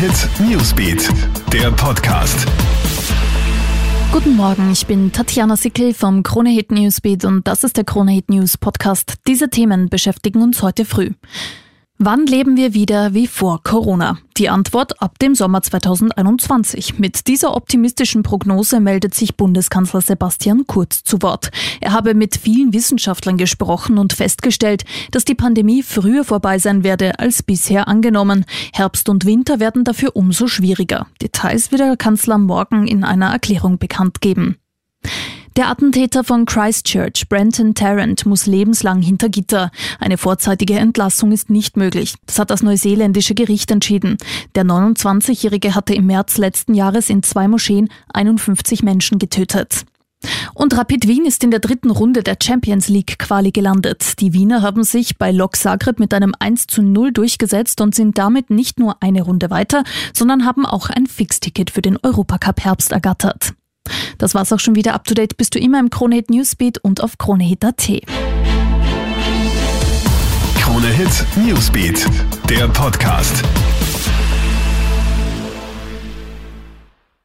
Hit Newsbeat, der Podcast. Guten Morgen, ich bin Tatjana Sickel vom Krone Hit Newsbeat und das ist der Krone Hit News Podcast. Diese Themen beschäftigen uns heute früh. Wann leben wir wieder wie vor Corona? Die Antwort ab dem Sommer 2021. Mit dieser optimistischen Prognose meldet sich Bundeskanzler Sebastian Kurz zu Wort. Er habe mit vielen Wissenschaftlern gesprochen und festgestellt, dass die Pandemie früher vorbei sein werde als bisher angenommen. Herbst und Winter werden dafür umso schwieriger. Details wird der Kanzler morgen in einer Erklärung bekannt geben. Der Attentäter von Christchurch, Brenton Tarrant, muss lebenslang hinter Gitter. Eine vorzeitige Entlassung ist nicht möglich. Das hat das neuseeländische Gericht entschieden. Der 29-Jährige hatte im März letzten Jahres in zwei Moscheen 51 Menschen getötet. Und Rapid Wien ist in der dritten Runde der Champions League Quali gelandet. Die Wiener haben sich bei Lok Zagreb mit einem 1 zu 0 durchgesetzt und sind damit nicht nur eine Runde weiter, sondern haben auch ein Fixticket für den Europacup Herbst ergattert. Das war's auch schon wieder. Up to date bist du immer im Kronehit Newsbeat und auf kronehit.at. Krone Hit Newsbeat, der Podcast.